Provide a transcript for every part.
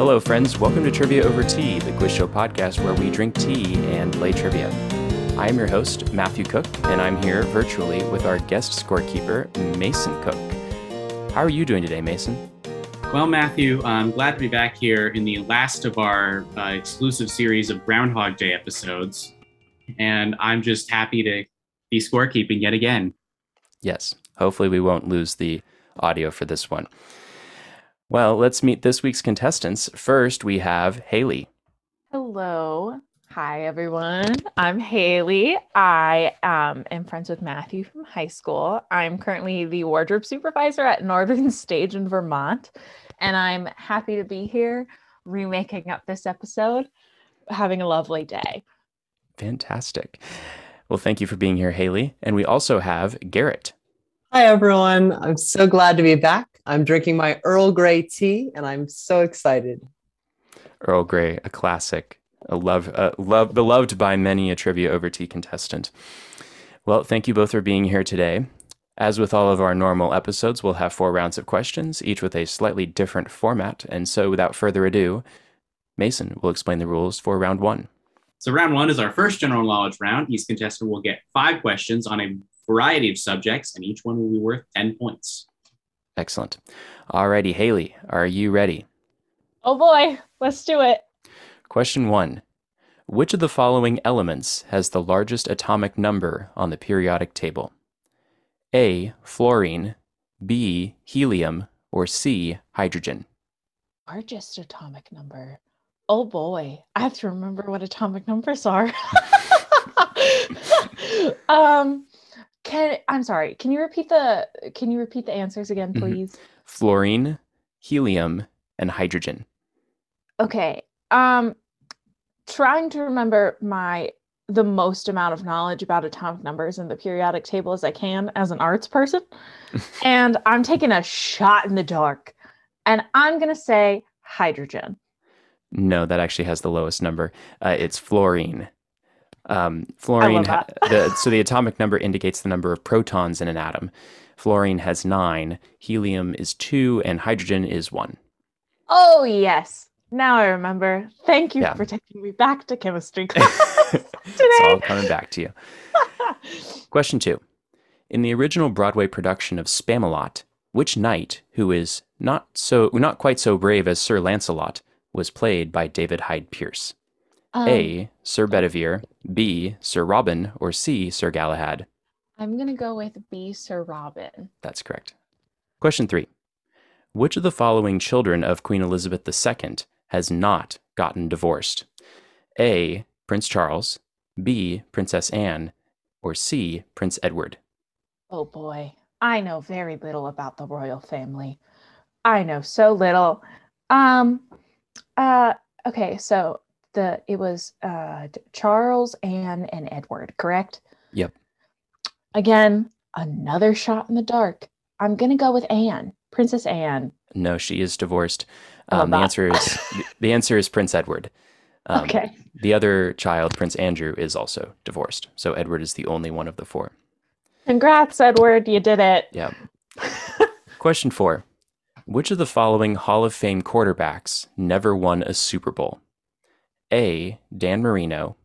Hello, friends. Welcome to Trivia Over Tea, the quiz show podcast where we drink tea and play trivia. I am your host, Matthew Cook, and I'm here virtually with our guest scorekeeper, Mason Cook. How are you doing today, Mason? Well, Matthew, I'm glad to be back here in the last of our uh, exclusive series of Groundhog Day episodes. And I'm just happy to be scorekeeping yet again. Yes. Hopefully, we won't lose the audio for this one. Well, let's meet this week's contestants. First, we have Haley. Hello. Hi, everyone. I'm Haley. I um, am friends with Matthew from high school. I'm currently the wardrobe supervisor at Northern Stage in Vermont, and I'm happy to be here remaking up this episode, having a lovely day. Fantastic. Well, thank you for being here, Haley. And we also have Garrett. Hi, everyone. I'm so glad to be back. I'm drinking my Earl Grey tea and I'm so excited. Earl Grey, a classic, a love, uh, love, beloved by many a trivia over tea contestant. Well, thank you both for being here today. As with all of our normal episodes, we'll have four rounds of questions, each with a slightly different format. And so, without further ado, Mason will explain the rules for round one. So, round one is our first general knowledge round. Each contestant will get five questions on a variety of subjects, and each one will be worth 10 points. Excellent. Alrighty, Haley, are you ready? Oh boy, let's do it. Question one Which of the following elements has the largest atomic number on the periodic table? A. Fluorine, B. Helium, or C. Hydrogen? Largest atomic number. Oh boy, I have to remember what atomic numbers are. um, can I'm sorry. Can you repeat the Can you repeat the answers again, Mhm. please? Fluorine, helium, and hydrogen. Okay. Um, trying to remember my the most amount of knowledge about atomic numbers and the periodic table as I can as an arts person, and I'm taking a shot in the dark, and I'm gonna say hydrogen. No, that actually has the lowest number. Uh, it's fluorine. Um, fluorine. the, so the atomic number indicates the number of protons in an atom. Fluorine has nine, helium is two, and hydrogen is one. Oh yes. Now I remember. Thank you Yeah. for taking me back to chemistry class today. it's all coming back to you. Question two. In the original Broadway production of Spamalot, which knight, who is not so not quite so brave as Sir Lancelot, was played by David Hyde Pierce? Um, A. Sir Bedivere, B. Sir Robin, or C. Sir Galahad? I'm gonna go with B. Sir Robin. That's correct. Question three. Which of the following children of Queen Elizabeth II has not gotten divorced? A. Prince Charles, B. Princess Anne, or C. Prince Edward? Oh boy, I know very little about the royal family. I know so little. Um uh okay, so the it was uh Charles, Anne, and Edward, correct? Yep. Again, another shot in the dark. I'm gonna go with Anne, Princess Anne. No, she is divorced. Um, the answer is the answer is Prince Edward. Um, okay. The other child, Prince Andrew, is also divorced. So Edward is the only one of the four. Congrats, Edward, you did it. Yeah. Question four. Which of the following Hall of Fame quarterbacks never won a Super Bowl? A. Dan Marino,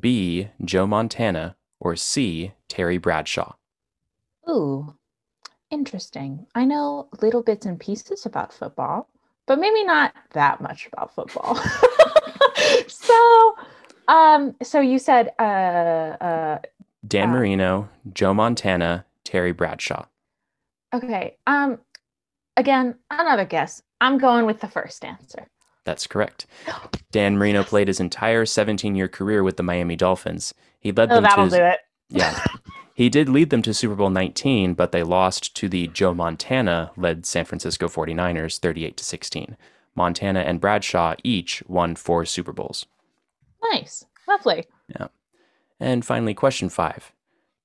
B. Joe Montana, or C. Terry Bradshaw? Ooh, interesting. I know little bits and pieces about football, but maybe not that much about football. so, um, so you said, uh, uh, Dan Uh, Marino, Joe Montana, Terry Bradshaw. okay. Um, again, another guess. I'm going with the first answer. That's correct. Dan Marino played his entire 17 year career with the Miami Dolphins. He led Oh, them that'll to do it. Yeah. He did lead them to Super Bowl 19, but they lost to the Joe Montana led San Francisco 49ers 38 to 16. Montana and Bradshaw each won four Super Bowls. Nice, lovely. Yeah. And finally, question five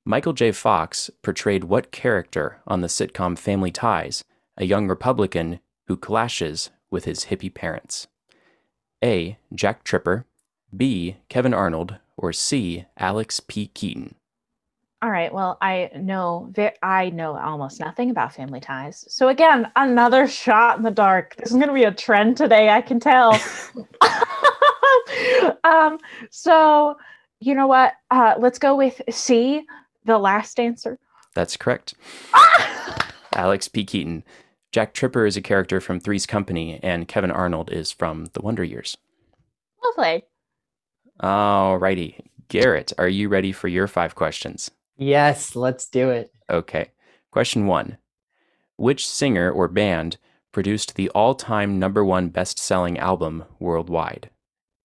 Michael J. Fox portrayed what character on the sitcom Family Ties, a young Republican who clashes with his hippie parents? A. Jack Tripper, B. Kevin Arnold, or C. Alex P. Keaton? All right. Well, I know I know almost nothing about family ties. So again, another shot in the dark. This is going to be a trend today. I can tell. um, so you know what? Uh, let's go with C, the last answer. That's correct. Ah! Alex P. Keaton. Jack Tripper is a character from Three's Company, and Kevin Arnold is from The Wonder Years. Lovely. Alrighty. Garrett, are you ready for your five questions? Yes, let's do it. Okay. Question one Which singer or band produced the all time number one best selling album worldwide?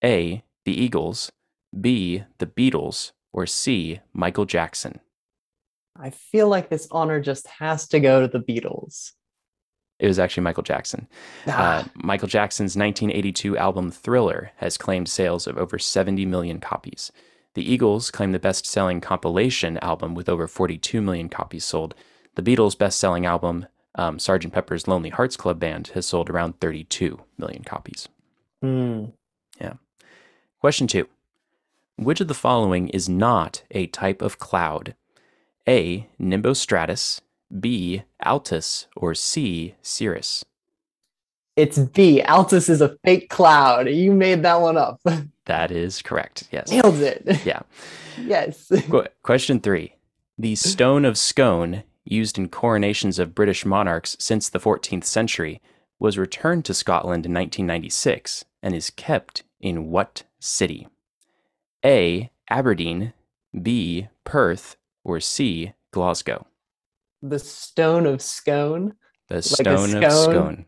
A. The Eagles, B. The Beatles, or C. Michael Jackson? I feel like this honor just has to go to the Beatles. It was actually Michael Jackson. Uh, Ah, Michael Jackson's 1982 album Thriller has claimed sales of over 70 million copies. The Eagles claim the best selling compilation album with over 42 million copies sold. The Beatles' best selling album, um, Sgt. Pepper's Lonely Hearts Club Band, has sold around 32 million copies. Yeah. Question two Which of the following is not a type of cloud? A. Nimbostratus, B. Altus, or C. Cirrus? It's B. Altus is a fake cloud. You made that one up. That is correct. Yes. Nailed it. Yeah. yes. Qu- Question three. The stone of Scone, used in coronations of British monarchs since the 14th century, was returned to Scotland in 1996 and is kept in what city? A. Aberdeen, B. Perth, or C. Glasgow? The stone of scone. The stone of scone?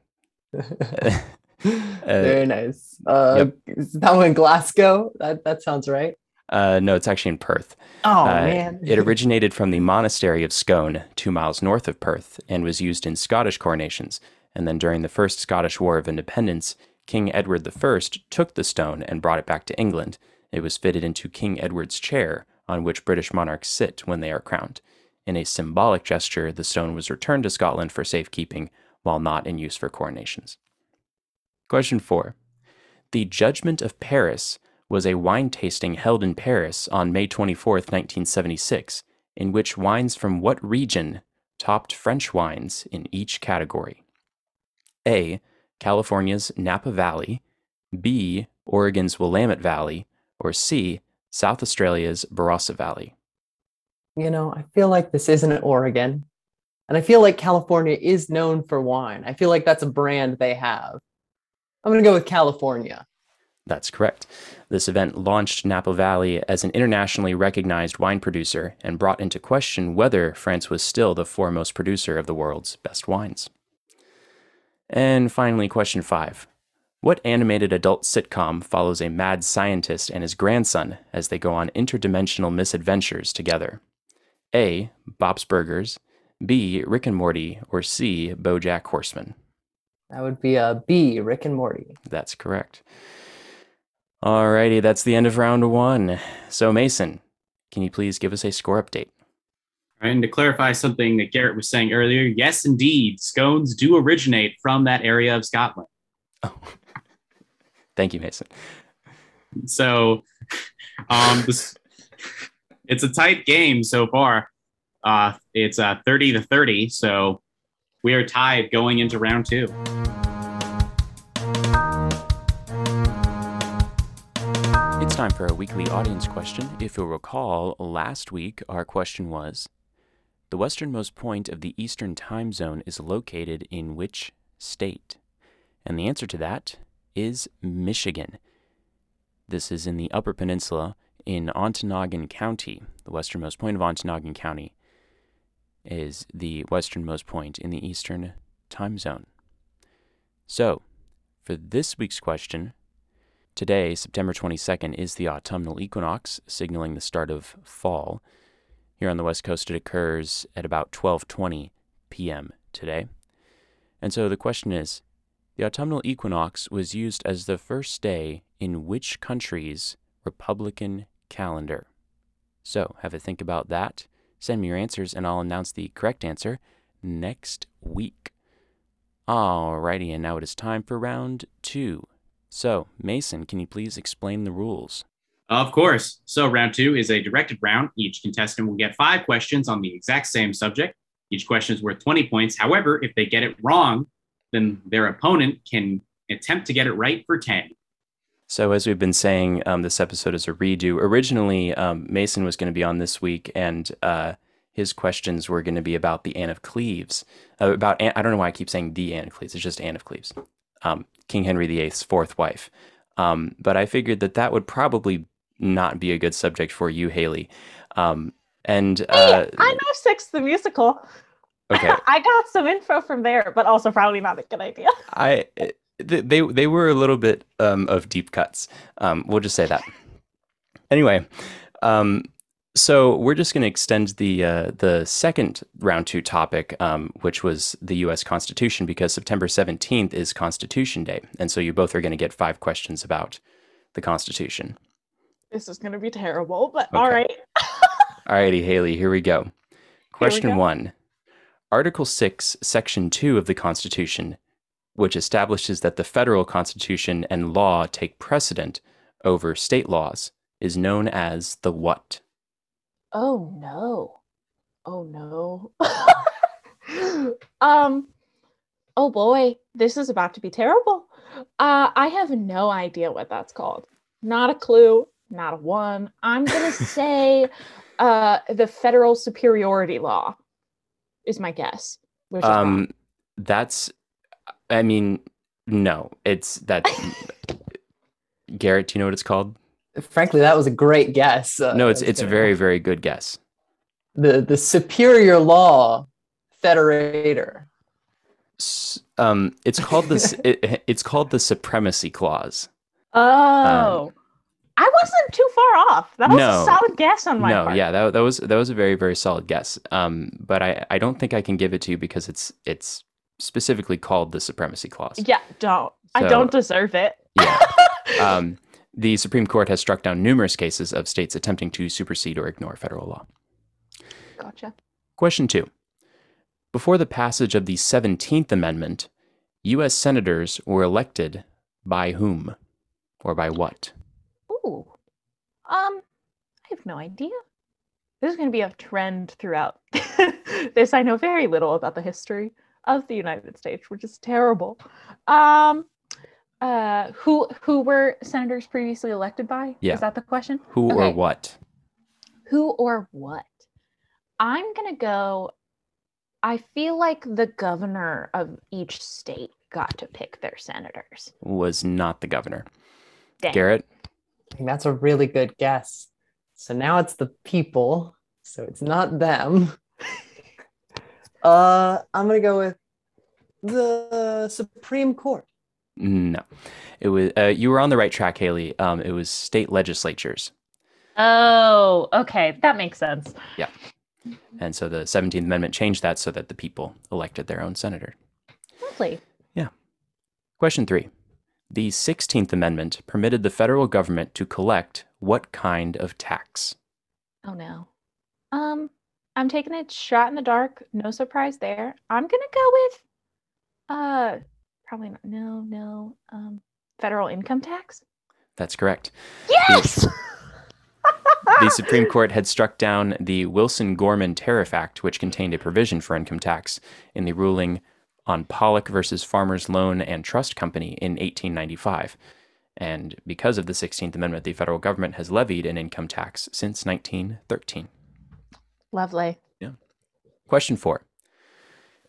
Scone. Very nice. Uh, is that one in Glasgow? That that sounds right. Uh, no, it's actually in Perth. Oh Uh, man. It originated from the monastery of Scone, two miles north of Perth, and was used in Scottish coronations. And then during the First Scottish War of Independence, King Edward I took the stone and brought it back to England. It was fitted into King Edward's chair, on which British monarchs sit when they are crowned. In a symbolic gesture, the stone was returned to Scotland for safekeeping, while not in use for coronations. Question four. The Judgment of Paris was a wine tasting held in Paris on May 24th, 1976, in which wines from what region topped French wines in each category? A. California's Napa Valley, B. Oregon's Willamette Valley, or C. South Australia's Barossa Valley. You know, I feel like this isn't Oregon. And I feel like California is known for wine. I feel like that's a brand they have. I'm going to go with California. That's correct. This event launched Napa Valley as an internationally recognized wine producer and brought into question whether France was still the foremost producer of the world's best wines. And finally, question five What animated adult sitcom follows a mad scientist and his grandson as they go on interdimensional misadventures together? A. Bob's Burgers, B. Rick and Morty, or C. Bojack Horseman? That would be a B, Rick and Morty. That's correct. Alrighty, that's the end of round one. So, Mason, can you please give us a score update? And to clarify something that Garrett was saying earlier, yes, indeed, scones do originate from that area of Scotland. Oh. Thank you, Mason. So, um, this, it's a tight game so far. Uh, it's uh, 30 to 30. So we are tied going into round two. It's time for our weekly audience question. If you'll recall, last week our question was The westernmost point of the Eastern time zone is located in which state? And the answer to that is Michigan. This is in the Upper Peninsula in Ontonagon County. The westernmost point of Ontonagon County is the westernmost point in the Eastern time zone. So, for this week's question, Today, September 22nd, is the autumnal equinox, signaling the start of fall. Here on the west coast, it occurs at about 12:20 p.m. today. And so the question is, the autumnal equinox was used as the first day in which country's republican calendar? So, have a think about that. Send me your answers and I'll announce the correct answer next week. Alrighty, and now it is time for round 2. So, Mason, can you please explain the rules? Of course. So round two is a directed round. Each contestant will get five questions on the exact same subject. Each question is worth 20 points. However, if they get it wrong, then their opponent can attempt to get it right for 10. So, as we've been saying, um, this episode is a redo. Originally, um, Mason was going to be on this week, and uh, his questions were going to be about the Anne of Cleves. Uh, about Anne, I don't know why I keep saying the Anne of Cleves. It's just Anne of Cleves, um, King Henry VIII's fourth wife. Um, but I figured that that would probably not be a good subject for you, Haley. Um, and uh, hey, I know Six the musical. Okay, I got some info from there, but also probably not a good idea. I they they were a little bit um, of deep cuts. Um, we'll just say that. Anyway, um, so we're just going to extend the uh, the second round two topic, um, which was the U.S. Constitution, because September seventeenth is Constitution Day, and so you both are going to get five questions about the Constitution. This is going to be terrible, but Okay. all right. Alrighty, Haley, here we go. Question go. one Article 6, Section 2 of the Constitution, which establishes that the federal Constitution and law take precedent over state laws, is known as the what? Oh no. Oh no. um oh boy, this is about to be terrible. Uh I have no idea what that's called. Not a clue, not a one. I'm going to say uh the federal superiority law is my guess. Um, that's, I mean, no, it's that. Garrett, do you know what it's called? Frankly, that was a great guess. Uh, No, it's it's a very very good guess. the the superior law federator. S- Um, it's called the it, it's called the supremacy clause. Oh. I wasn't too far off. That was um, no. a solid guess on my no, part. No, yeah, that, that was that was a very very solid guess. Um, but I I don't think I can give it to you because it's it's specifically called the supremacy clause. Yeah, don't. I don't deserve it. Yeah. Um, the Supreme Court has struck down numerous cases of states attempting to supersede or ignore federal law. Gotcha. Question two. Before the passage of the 17th Amendment, U.S. senators were elected by whom or by what? Ooh. Um, I have no idea. This is going to be a trend throughout this. I know very little about the history of the United States, which is terrible. Um, uh, who who were senators previously elected by? Yeah. Is that the question? Who or what? Who or what? I'm gonna go. I feel like the governor of each state got to pick their senators. Was not the governor. Dang. Garrett? I think that's a really good guess. So now it's the people. So it's not them. uh, I'm gonna go with the Supreme Court. No. It was uh, you were on the right track, Haley. Um, it was state legislatures. Oh, okay, that makes sense. Yeah, and so the 17th Amendment changed that so that the people elected their own senator. Lovely. Yeah. Question three. The 16th Amendment permitted the federal government to collect what kind of tax? Oh no. Um, I'm taking a shot in the dark. No surprise there. I'm gonna go with uh probably not no, no. Um federal income tax. That's correct. Yes! The Supreme Court had struck down the Wilson Gorman Tariff Act, which contained a provision for income tax, in the ruling on Pollock versus Farmers Loan and Trust Company in 1895. And because of the 16th Amendment, the federal government has levied an income tax since 1913. Lovely. Yeah. Question four.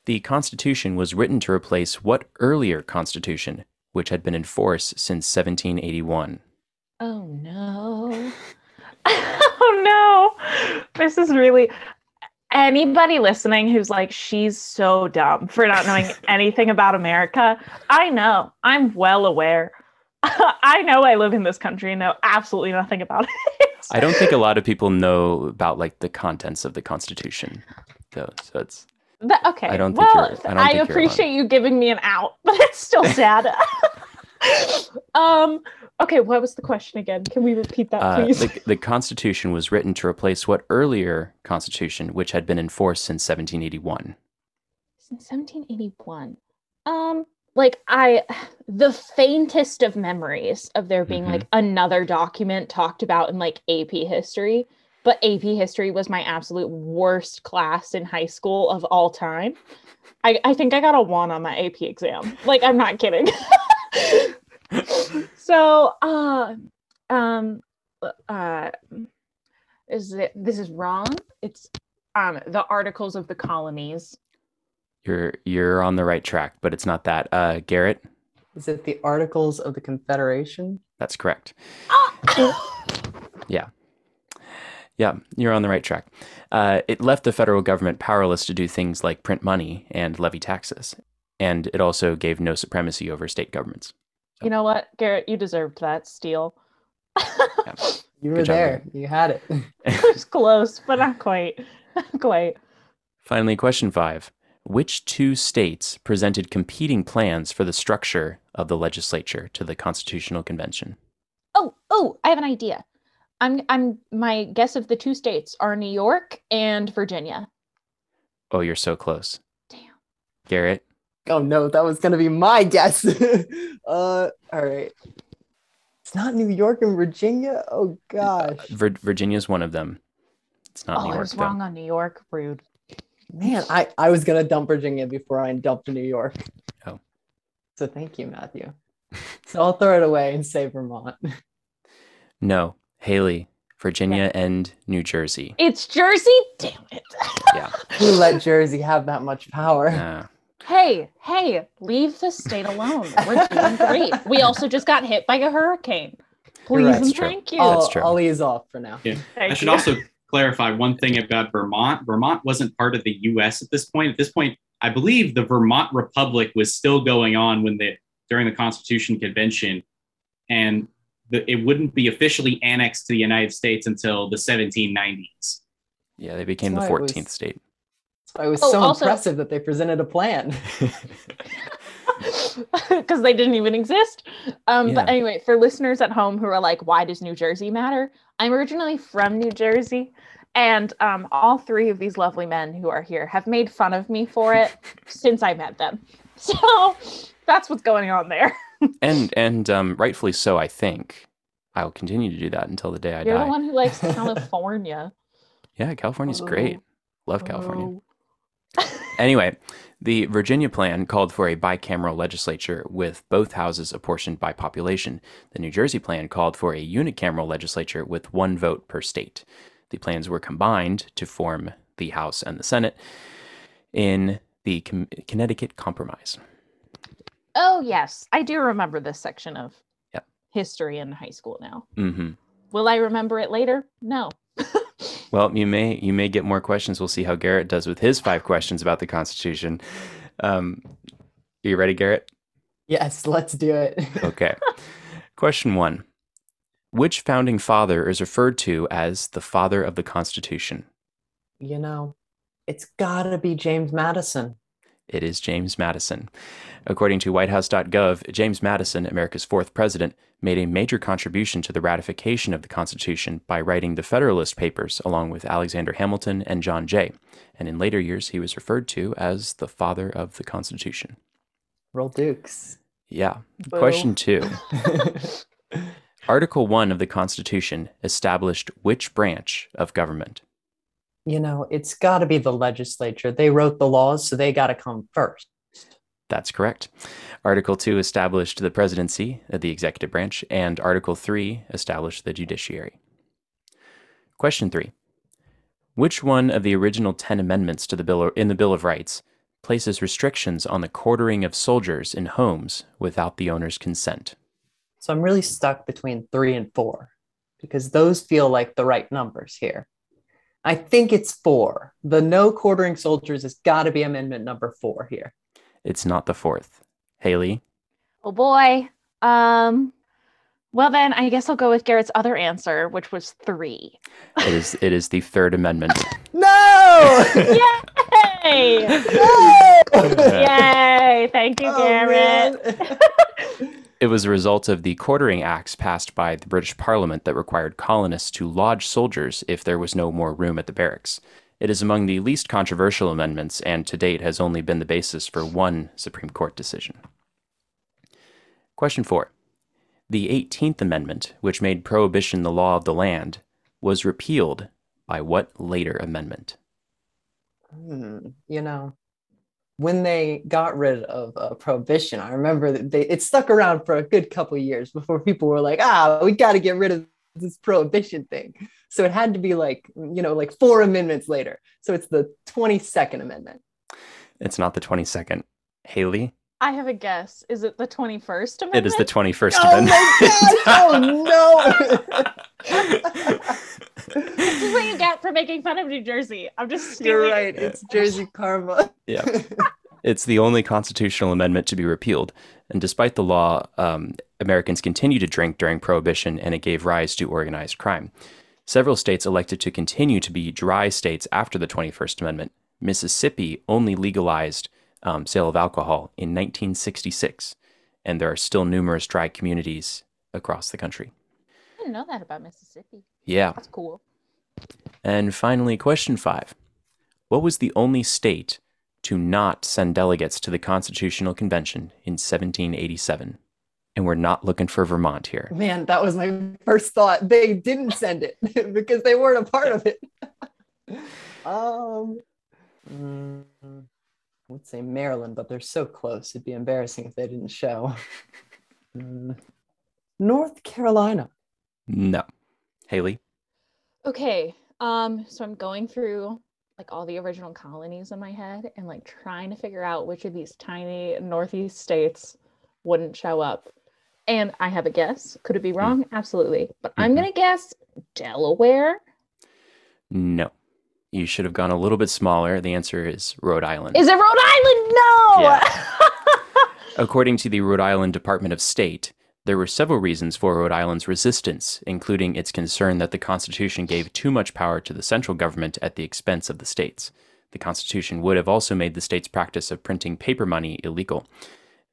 The Constitution was written to replace what earlier Constitution, which had been in force since 1781? Oh no. oh no. This is really anybody listening who's like, she's so dumb for not knowing anything about America. I know. I'm well aware. I know I live in this country and know absolutely nothing about it. I don't think a lot of people know about like the contents of the Constitution, though. So it's okay. I don't think well, I don't I, think appreciate you giving me an out, but it's still sad. um. Okay. What was the question again? Can we repeat that, uh, please? the, the Constitution was written to replace what earlier Constitution, which had been in force since 1781. Since 1781. Um. Like I the faintest of memories of there being Mhm. like another document talked about in like AP history, but AP history was my absolute worst class in high school of all time. I, I think I got a one on my AP exam. Like I'm not kidding. so uh um uh is it this is wrong? It's um the articles of the colonies. You're you're on the right track, but it's not that. Uh, Garrett, Is it the Articles of the Confederation? that's correct. Ah! Yeah, you're on the right track. Uh, it left the federal government powerless to do things like print money and levy taxes, and it also gave no supremacy over state governments. You know what, Garrett? You deserved that steal. You were job, there. You had it. it was close, but not quite. Not quite. Finally, question five: Which two states presented competing plans for the structure of the legislature to the Constitutional Convention? Oh, oh, I have an idea. I'm I'm my guess of the two states are New York and Virginia. Oh, you're so close. Damn. Garrett, Oh no, that was gonna be my guess. uh, all right. It's not New York and Virginia. Oh gosh, Vir- Virginia's one of them. It's not oh, New I York, was though. wrong on New York. Rude. Man, I I was gonna dump Virginia before I dumped New York. Oh. So thank you, Matthew. So I'll throw it away and say Vermont. No, Haley, Virginia and New Jersey. It's Jersey. Damn it. Yeah. Who let Jersey have that much power? Uh, hey, hey, leave the state alone. We're doing great. We also just got hit by a hurricane. Please right. and true. thank you. I'll, That's true. I'll ease off for now. I should you. also clarify one thing about Vermont. Vermont wasn't part of the U.S. at this point. At this point, I believe the Vermont Republic was still going on when the during the Constitution Convention, and the, it wouldn't be officially annexed to the United States until the 1790s. yeah, they became the That's why it was- 14th state. So it was Oh, so also- impressive that they presented a plan. because they didn't even exist. Um, But anyway, for listeners at home who are like, why does New Jersey matter? I'm originally from New Jersey. And um, all three of these lovely men who are here have made fun of me for it since I met them. So that's what's going on there. and and um, rightfully so, I think. I'll continue to do that until the day I die. You're the one who likes California. Yeah, California's Oh. great. Love California. Oh. Anyway, the Virginia plan called for a bicameral legislature with both houses apportioned by population. The New Jersey plan called for a unicameral legislature with one vote per state. The plans were combined to form the House and the Senate in the Com- Connecticut Compromise. Oh, yes. I do remember this section of Yep. history in high school now. hmm Will I remember it later? No. Well, you may you may get more questions. We'll see how Garrett does with his five questions about the Constitution. Um, are you ready, Garrett? yes, let's do it. Okay. Question one Which founding father is referred to as the father of the Constitution? you know, it's gotta be James Madison. It is James Madison. According to whitehouse.gov, James Madison, America's fourth president, made a major contribution to the ratification of the Constitution by writing the Federalist Papers along with Alexander Hamilton and John Jay. And in later years, he was referred to as the father of the Constitution. Roll Dukes. Yeah. Question two. Article 1 of the Constitution established which branch of government? You know, it's gotta be the legislature. They wrote the laws, so they gotta come first. That's correct. Article 2 established the presidency, the executive branch, and Article 3 established the judiciary. Question 3. Which one of the original 10 amendments to the bill in the Bill of Rights places restrictions on the quartering of soldiers in homes without the owner's consent? So I'm really stuck between three and four because those feel like the right numbers here. I think it's four. The no quartering soldiers has got to be amendment number four here. It's not the fourth. Haley, Oh boy. Um well then I guess I'll go with Garrett's other answer, which was three. it is it is the third amendment. No! Yay! no! Yay! Thank you, Oh, Garrett. It was a result of the Quartering Acts passed by the British Parliament that required colonists to lodge soldiers if there was no more room at the barracks. It is among the least controversial amendments and to date has only been the basis for one Supreme Court decision. Question four. The 18th Amendment, which made prohibition the law of the land, was repealed by what later amendment? Hmm, you know, when they got rid of uh, prohibition, I remember that they it stuck around for a good couple years before people were like, ah, we got to get rid of this prohibition thing. So it had to be like, you know, like four amendments later. So it's the 22nd Amendment. It's not the 22nd. Haley? I have a guess. Is it the 21st amendment? It is the 21st Oh Amendment. my gosh! Oh no! This is what you get for making fun of New Jersey. I'm just stealing. You're right. It's Jersey karma. yeah. It's the only constitutional amendment to be repealed. And despite the law, um, Americans continued to drink during Prohibition, and it gave rise to organized crime. Several states elected to continue to be dry states after the 21st Amendment. Mississippi only legalized um, sale of alcohol in 1966, and there are still numerous dry communities across the country. I didn't know that about Mississippi. Yeah. That's cool. And finally, question five What was the only state to not send delegates to the Constitutional Convention in 1787? And we're not looking for Vermont here. Man, that was my first thought. They didn't send it because they weren't a part of it. um, mm, I would say Maryland, but they're so close. It'd be embarrassing if they didn't show. Mm, North Carolina. No. Haley? Okay. Um, so I'm going through like all the original colonies in my head and like trying to figure out which of these tiny northeast states wouldn't show up. And I have a guess. Could it be wrong? Absolutely. But I'm Mhm. gonna guess Delaware. No. You should have gone a little bit smaller. The answer is Rhode Island. Is it Rhode Island? No. According to the Rhode Island Department of State, there were several reasons for Rhode Island's resistance, including its concern that the Constitution gave too much power to the central government at the expense of the states. The Constitution would have also made the state's practice of printing paper money illegal.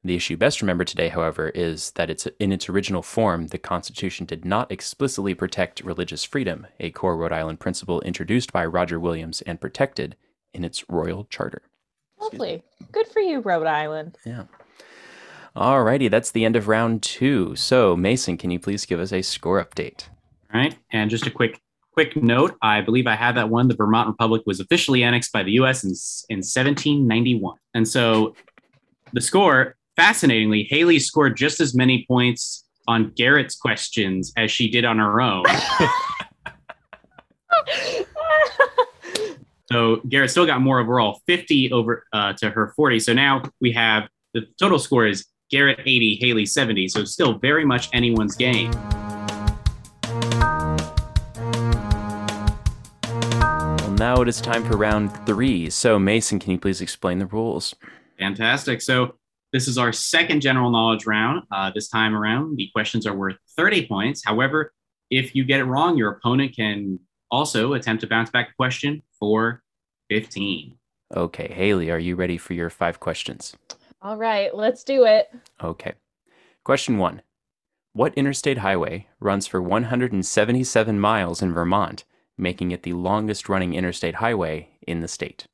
The issue best remembered today, however, is that it's in its original form, the Constitution did not explicitly protect religious freedom, a core Rhode Island principle introduced by Roger Williams and protected in its royal charter. Lovely. Good for you, Rhode Island. Yeah. Alrighty, that's the end of round two. So, Mason, can you please give us a score update? All right. And just a quick quick note, I believe I had that one. The Vermont Republic was officially annexed by the US in, in 1791. And so the score, fascinatingly, Haley scored just as many points on Garrett's questions as she did on her own. So Garrett still got more overall, 50 over uh, to her 40. So now we have the total score is Garrett 80, Haley 70. So still very much anyone's game. Well, now it is time for round three. So, Mason, can you please explain the rules? Fantastic. So this is our second general knowledge round. Uh, this time around, the questions are worth 30 points. However, if you get it wrong, your opponent can also attempt to bounce back a question for 15. Okay, Haley, are you ready for your five questions? All right, let's do it. Okay. Question one What interstate highway runs for 177 miles in Vermont, making it the longest running interstate highway in the state?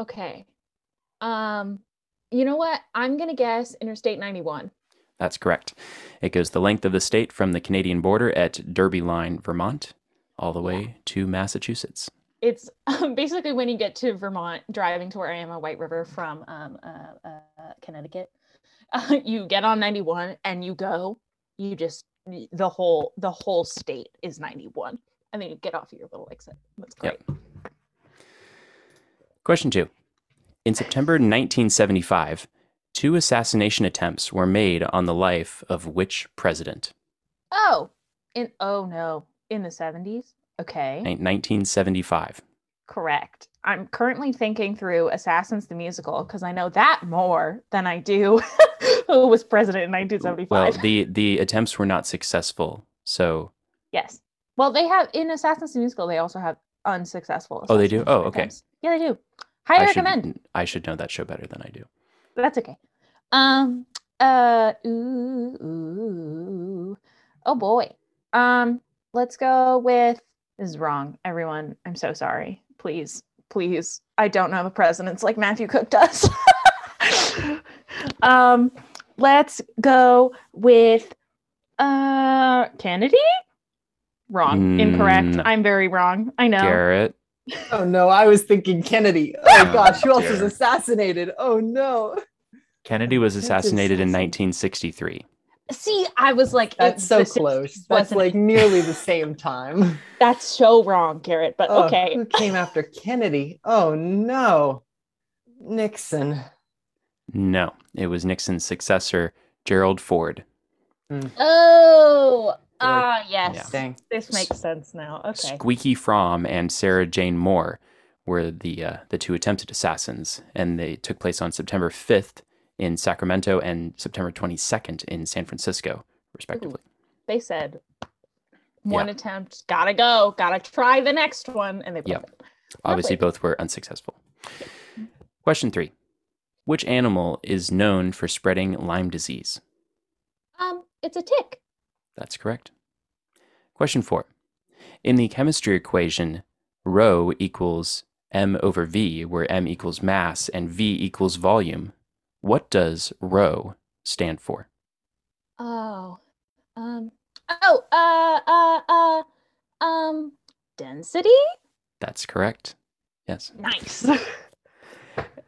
Okay. Um, you know what? I'm gonna guess Interstate 91. That's correct. It goes the length of the state from the Canadian border at Derby Line, Vermont, all the way to Massachusetts. It's um, basically when you get to Vermont, driving to where I am a White River from um, uh, uh, Connecticut. Uh, you get on 91 and you go. You just the whole the whole state is 91, and then you get off your little exit. That's great. Yep. Question two. In September 1975, two assassination attempts were made on the life of which president? Oh, in oh no, in the 70s. Okay. 1975. Correct. I'm currently thinking through Assassins the musical because I know that more than I do who was president in 1975. Well, the, the attempts were not successful. So, yes. Well, they have in Assassins the musical. They also have unsuccessful. Oh, they do? Oh, okay. attempts. Yeah, they do. Highly I should, recommend. I should know that show better than I do. That's okay. Um. Uh. Ooh, ooh. Oh boy. Um. Let's go with. This is wrong, everyone. I'm so sorry. Please, please. I don't know the presidents like Matthew Cook does. um. let's go with uh Kennedy. Wrong. Incorrect. Mm. I'm very wrong. I know. Garrett. Oh no, I was thinking Kennedy. Oh Oh, gosh, who else was assassinated? Oh no. Kennedy was assassinated in 1963. See, I was like, it- That's so the 60s close. That's wasn't like it? nearly the same time. that's so wrong, Garrett. But Oh, okay. Who came after Kennedy? Oh no. Nixon. No, it was Nixon's successor, Gerald Ford. Oh, ah, yes. Yeah. This makes sense now. Okay. Squeaky Fromme and Sarah Jane Moore were the uh, the two attempted assassins, and they took place on September 5th in Sacramento and September 22nd in San Francisco, respectively. They said one attempt, gotta go, gotta try the next one, and they both Yep. Obviously, both were unsuccessful. Question three: Which animal is known for spreading Lyme disease? Um, it's a tick. That's correct. Question four. In the chemistry equation, rho equals m over v, where m equals mass and v equals volume, what does rho stand for? Oh, um, oh, uh, uh, uh, um, density. That's correct. Yes. Nice.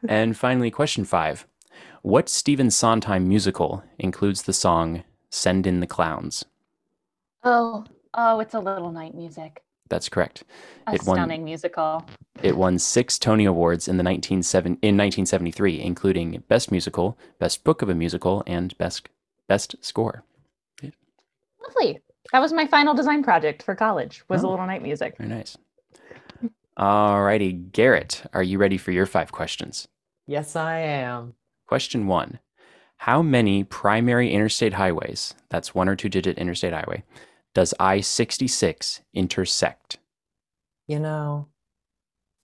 And finally, question five. What Stephen Sondheim musical includes the song Send in the Clowns? oh, oh, it's a little night music. That's correct. A It won- stunning musical. It won six Tony Awards in the 197 in 1973, including Best Musical, Best Book of a Musical, and Best Best Score. Lovely. That was my final design project for college. Was oh. a Oh. little night music. Very nice. All righty, Garrett, are you ready for your five questions? Yes, I am. Question one: How many primary interstate highways, that's one or two digit interstate highway, does I-66 intersect? You know,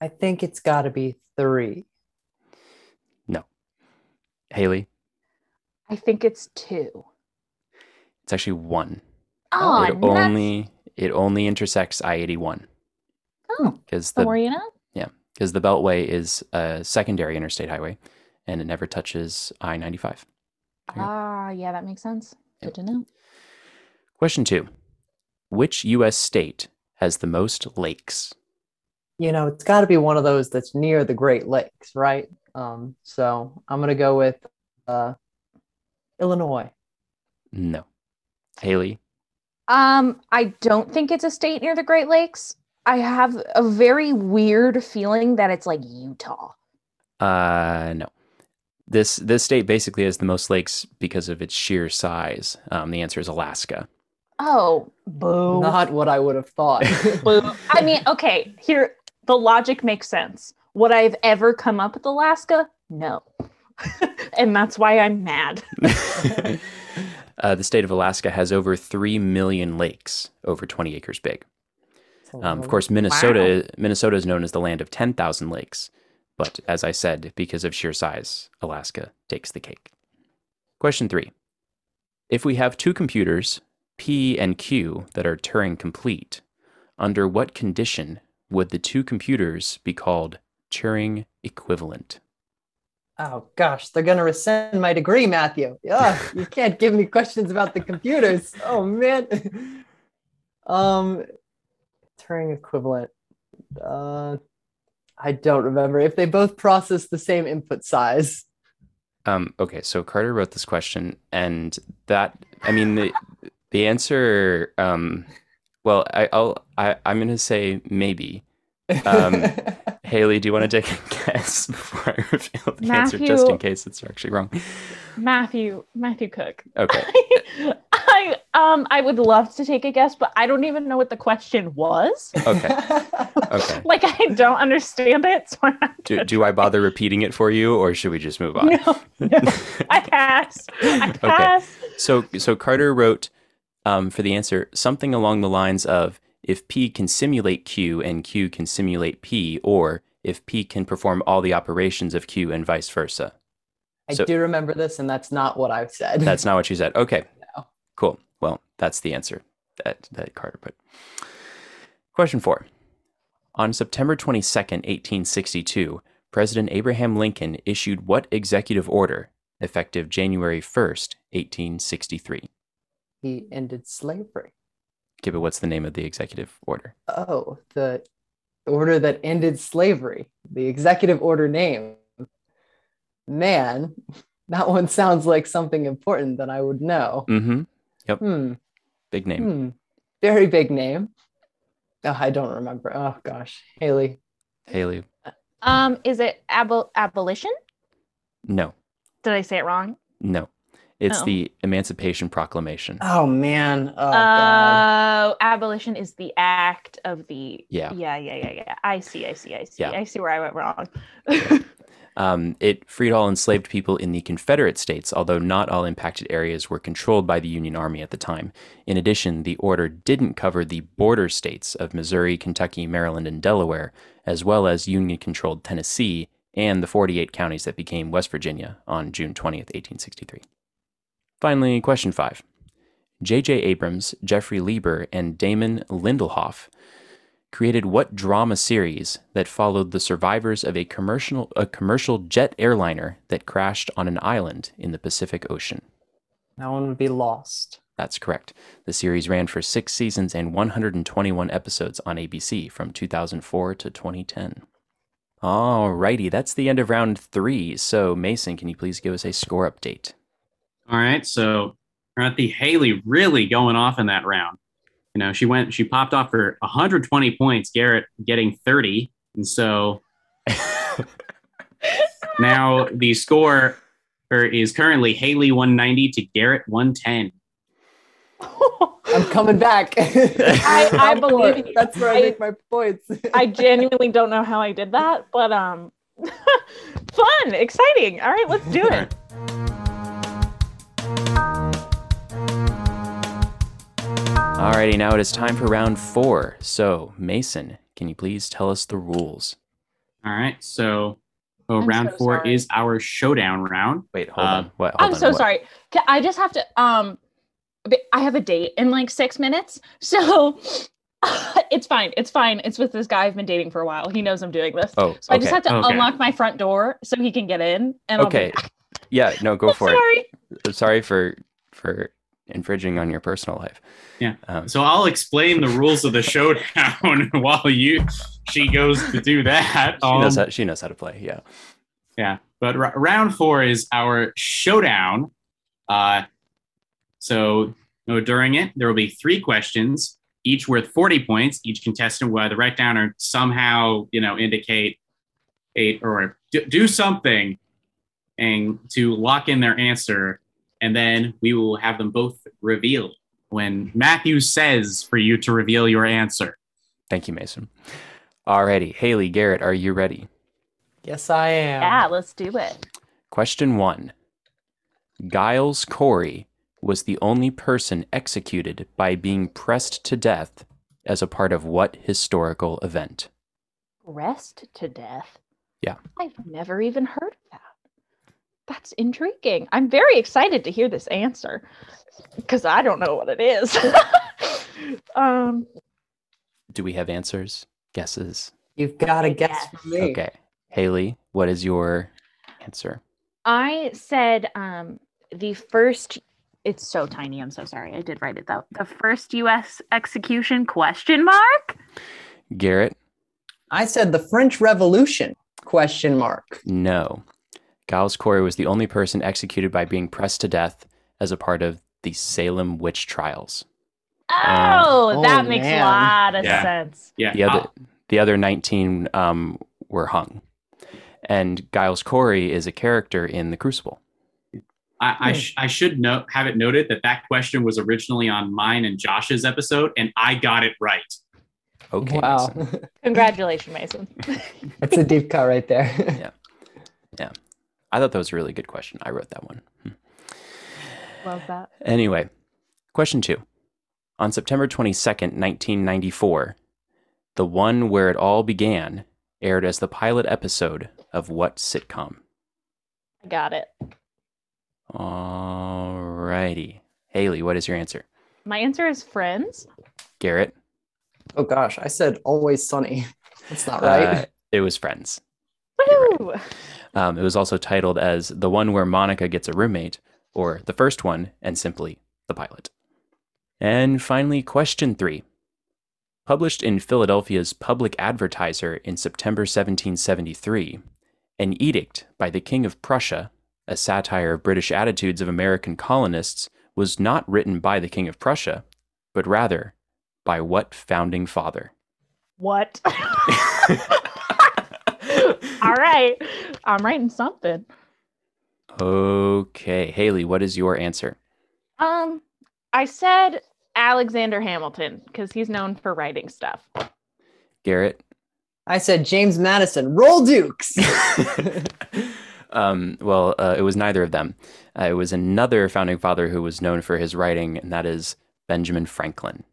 I think it's got to be three. No. Haley, I think it's two. it's actually one. Oh, it only it only intersects I-81 Oh, because the the more you know. Yeah, because the Beltway is a secondary interstate highway and it never touches I 95. Ah, yeah, that makes sense. Good to know. Question two Which U.S. state has the most lakes? You know, it's got to be one of those that's near the Great Lakes, right? Um, so I'm gonna go with uh, Illinois. No. Haley? Um, I don't think it's a state near the Great Lakes. I have a very weird feeling that it's like Utah. Uh, no. This this state basically has the most lakes because of its sheer size. Um, the answer is Alaska. Oh, boo. Not what I would have thought. boo. I mean, okay, here the logic makes sense. Would I have ever come up with Alaska? No. and that's why I'm mad. uh, the state of Alaska has over 3 million lakes, over 20 acres big. Um, of course, Minnesota Minnesota is known as the land of 10,000 lakes, but as I said, because of sheer size, Alaska takes the cake. Question 3. If we have two computers, P and Q, that are Turing complete, under what condition would the two computers be called Turing equivalent? Oh gosh, they're gonna rescind my degree, Matthew. Yeah, you can't give me questions about the computers. Oh man. Um, Turing equivalent. Uh, I don't remember if they both process the same input size. Um, okay, so Carter wrote this question, and that I mean the the answer. Um, well, I, I'll I, I'm gonna say maybe. Um, Haley, do you want to take a guess before I reveal the answer, just in case it's actually wrong? Matthew, Matthew Cook. Okay, I um I would love to take a guess, but I don't even know what the question was. okay, okay. Like I don't understand it, so I'm not Do, do I bother repeating it for you, or should we just move on? No, no. I pass. I pass. Okay. So so Carter wrote um, for the answer something along the lines of if P can simulate Q and Q can simulate P, or if P can perform all the operations of Q and vice versa. I So- do remember this, and that's not what I've said. That's not what you said. Okay. No. Cool. Well, that's the answer that, that Carter put. Question four. On September 22nd, 1862, President Abraham Lincoln issued what executive order effective January 1st, 1863? He ended slavery. Gibbet, what's the name of the executive order? Oh, the order that ended slavery, the executive order name. Man, that one sounds like something important that I would know. Mm-hmm. Hmm. Big name. Hmm. Very big name. Oh, I don't remember. Oh gosh, Haley. Haley. Um, is it abol- abolition? No, Did I say it wrong? no. It's Oh. the Emancipation Proclamation. Oh man. Oh god. Oh, abolition is the act of the. Yeah. Yeah, yeah, yeah, yeah. I see, I see, I see. Yeah. I see where I went wrong. Um, it freed all enslaved people in the Confederate States, although not all impacted areas were controlled by the Union Army at the time. In addition, the order didn't cover the border states of Missouri, Kentucky, Maryland, and Delaware, as well as Union controlled Tennessee and the 48 counties that became West Virginia on June 20th, 1863. Finally, question five. J.J. Abrams, Jeffrey Lieber, and Damon Lindelof created what drama series that followed the survivors of a commercial a commercial jet airliner that crashed on an island in the Pacific Ocean? That one would be lost. That's correct. The series ran for 6 seasons and 121 episodes on ABC from 2004 to 2010. Alrighty, that's the end of round 3. So, Mason, can you please give us a score update? All right, so Dorothy Haley really going off in that round. You know, she went, she popped off for 120 points. Garrett getting 30, and so now the score is currently Haley 190 to Garrett 110. I'm coming back. I Round four. believe you. That's where I, I- make my points. I genuinely don't know how I did that, but um, fun, exciting. All right, let's do it. Alrighty, now it is time for round 4. So, Mason, can you please tell us the rules? All right, so oh, I'm round so four sorry. is our showdown round. Wait, hold Um, on. What? Hold I'm on, so what? sorry. Ca- I just have to um, I have a date in like six minutes, so it's fine. It's fine. It's with this guy I've been dating for a while. He knows I'm doing this. Oh, So I just have to Okay. unlock my front door so he can get in. And I'll be Okay. Yeah, no, go for it. Sorry. Sorry for for infringing on your personal life. Yeah. Um, So I'll explain the rules of the showdown while you she goes to do that. she knows Um, how she knows how to play. Yeah. Yeah, but r- round four is our showdown. Uh, so you know, during it, there will be three questions, each worth 40 points. Each contestant will either write down or somehow, you know, indicate a or do, do something and to lock in their answer. And then we will have them both reveal when Matthew says for you to reveal your answer. Thank you, Mason. Alrighty, Haley, Garrett, are you ready? yes, I am. Yeah, let's do it. Question one. Giles Corey was the only person executed by being pressed to death as a part of what historical event? Pressed to death. Yeah. I've never even heard of that. That's intriguing. I'm very excited to hear this answer because I don't know what it is. um, Do we have answers? Guesses? You've got to guess guess. for me. Okay. Haley, what is your answer? I said um, the first. It's so tiny. I'm so sorry. I did write it though. The first U.S. execution? Question mark. Garrett? I said the French Revolution? Question mark. No. Giles Corey was the only person executed by being pressed to death as a part of the Salem witch trials. Oh, oh, that makes man. a lot of Yeah. sense. Yeah. The other, uh, the other 19 um, were hung. And Giles Corey is a character in The Crucible. I, I, sh- I should note, have it noted that that question was originally on mine and Josh's episode, and I got it right. Okay. wow. Mason. Congratulations, Mason. That's a deep cut right there. I thought that was a really good question. I wrote that one. Hmm. Love that. Anyway, question two. On September 22nd, 1994, The One Where It All Began aired as the pilot episode of what sitcom? I got it. All righty. Haley, what is your answer? My answer is Friends. Garrett? oh gosh, I said always sunny. That's not right. Uh, it was Friends. You're right. Woo! Um, it was also titled as The One Where Monica Gets a Roommate, or The First One, and simply The Pilot. And finally, question three. Published in Philadelphia's Public Advertiser in September 1773, an edict by the King of Prussia, a satire of British attitudes of American colonists, was not written by the King of Prussia, but rather by what founding father? What? All right. I'm writing something. Okay, Haley, what is your answer? Um, I said Alexander Hamilton because he's known for writing stuff. Garrett? I said James Madison. Roll Dukes. um, well, uh, it was neither of them. Uh, it was another founding father who was known for his writing, and that is Benjamin Franklin.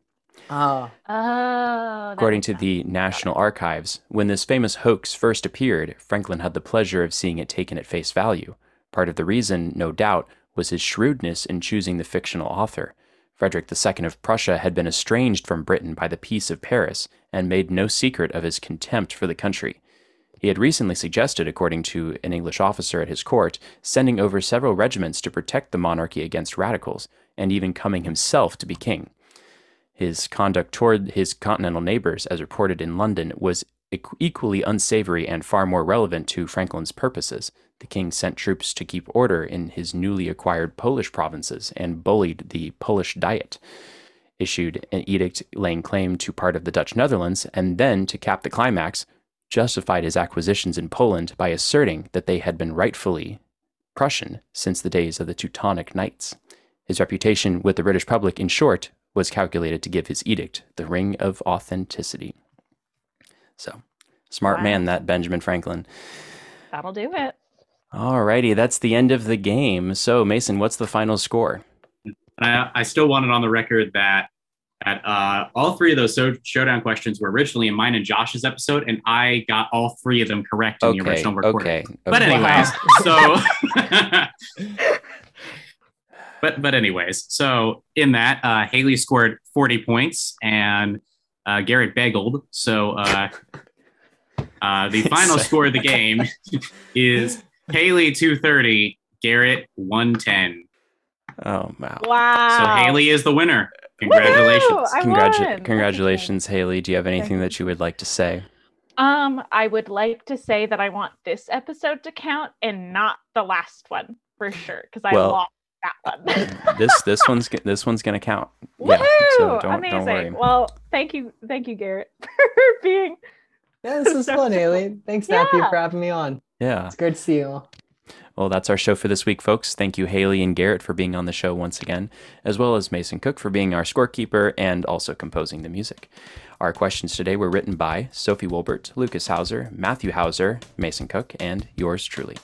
Oh, Oh, According to sense. the National Archives, when this famous hoax first appeared, Franklin had the pleasure of seeing it taken at face value. Part of the reason, no doubt, was his shrewdness in choosing the fictional author. Frederick II of Prussia had been estranged from Britain by the Peace of Paris and made no secret of his contempt for the country. He had recently suggested, according to an English officer at his court, sending over several regiments to protect the monarchy against radicals, and even coming himself to be king. His conduct toward his continental neighbors, as reported in London, was equ- equally unsavory and far more relevant to Franklin's purposes. The king sent troops to keep order in his newly acquired Polish provinces and bullied the Polish Diet, issued an edict laying claim to part of the Dutch Netherlands, and then, to cap the climax, justified his acquisitions in Poland by asserting that they had been rightfully Prussian since the days of the Teutonic Knights. His reputation with the British public, in short, was calculated to give his edict the ring of authenticity. So, smart Wow. man, that Benjamin Franklin. That'll do it. Alrighty, that's the end of the game. So, Mason, what's the final score? I, I still want it on the record that that uh, all three of those so- showdown questions were originally in mine and Josh's episode, and I got all three of them correct in the original recording. okay. okay. But okay. anyways, so but but anyways, so in that uh, Haley scored forty points and uh, Garrett bageled. So uh, uh, the final score of the game is Haley two thirty, Garrett one ten. Oh, wow. Wow. So Haley is the winner. Congratulations. Congratu- congratulations, Haley. Do you have anything you. that you would like to say? Um, I would like to say that I want this episode to count and not the last one for sure because I Well, lost that one. This this one's this one's gonna count. Woohoo! Yeah, so don't Amazing. don't worry. Well, thank you, thank you, Garrett, for being. yeah, this was So fun, cool. Haley. Thanks, Matthew, for having me on. Yeah. It's great to see you all. Well, that's our show for this week, folks. Thank you, Haley and Garrett, for being on the show once again, as well as Mason Cook for being our scorekeeper and also composing the music. Our questions today were written by Sophie Wilbert, Lucas Hauser, Matthew Hauser, Mason Cook, and yours truly.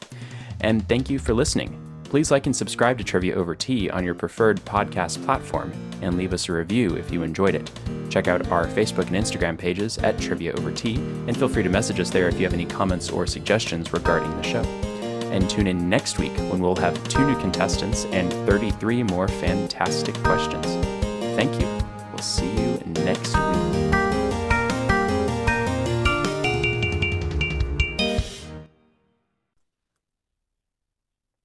And thank you for listening. Please like and subscribe to Trivia Over Tea on your preferred podcast platform and leave us a review if you enjoyed it. Check out our Facebook and Instagram pages at Trivia Over Tea and feel free to message us there if you have any comments or suggestions regarding the show. And tune in next week when we'll have two new contestants and 33 more fantastic questions. Thank you. We'll see you next week.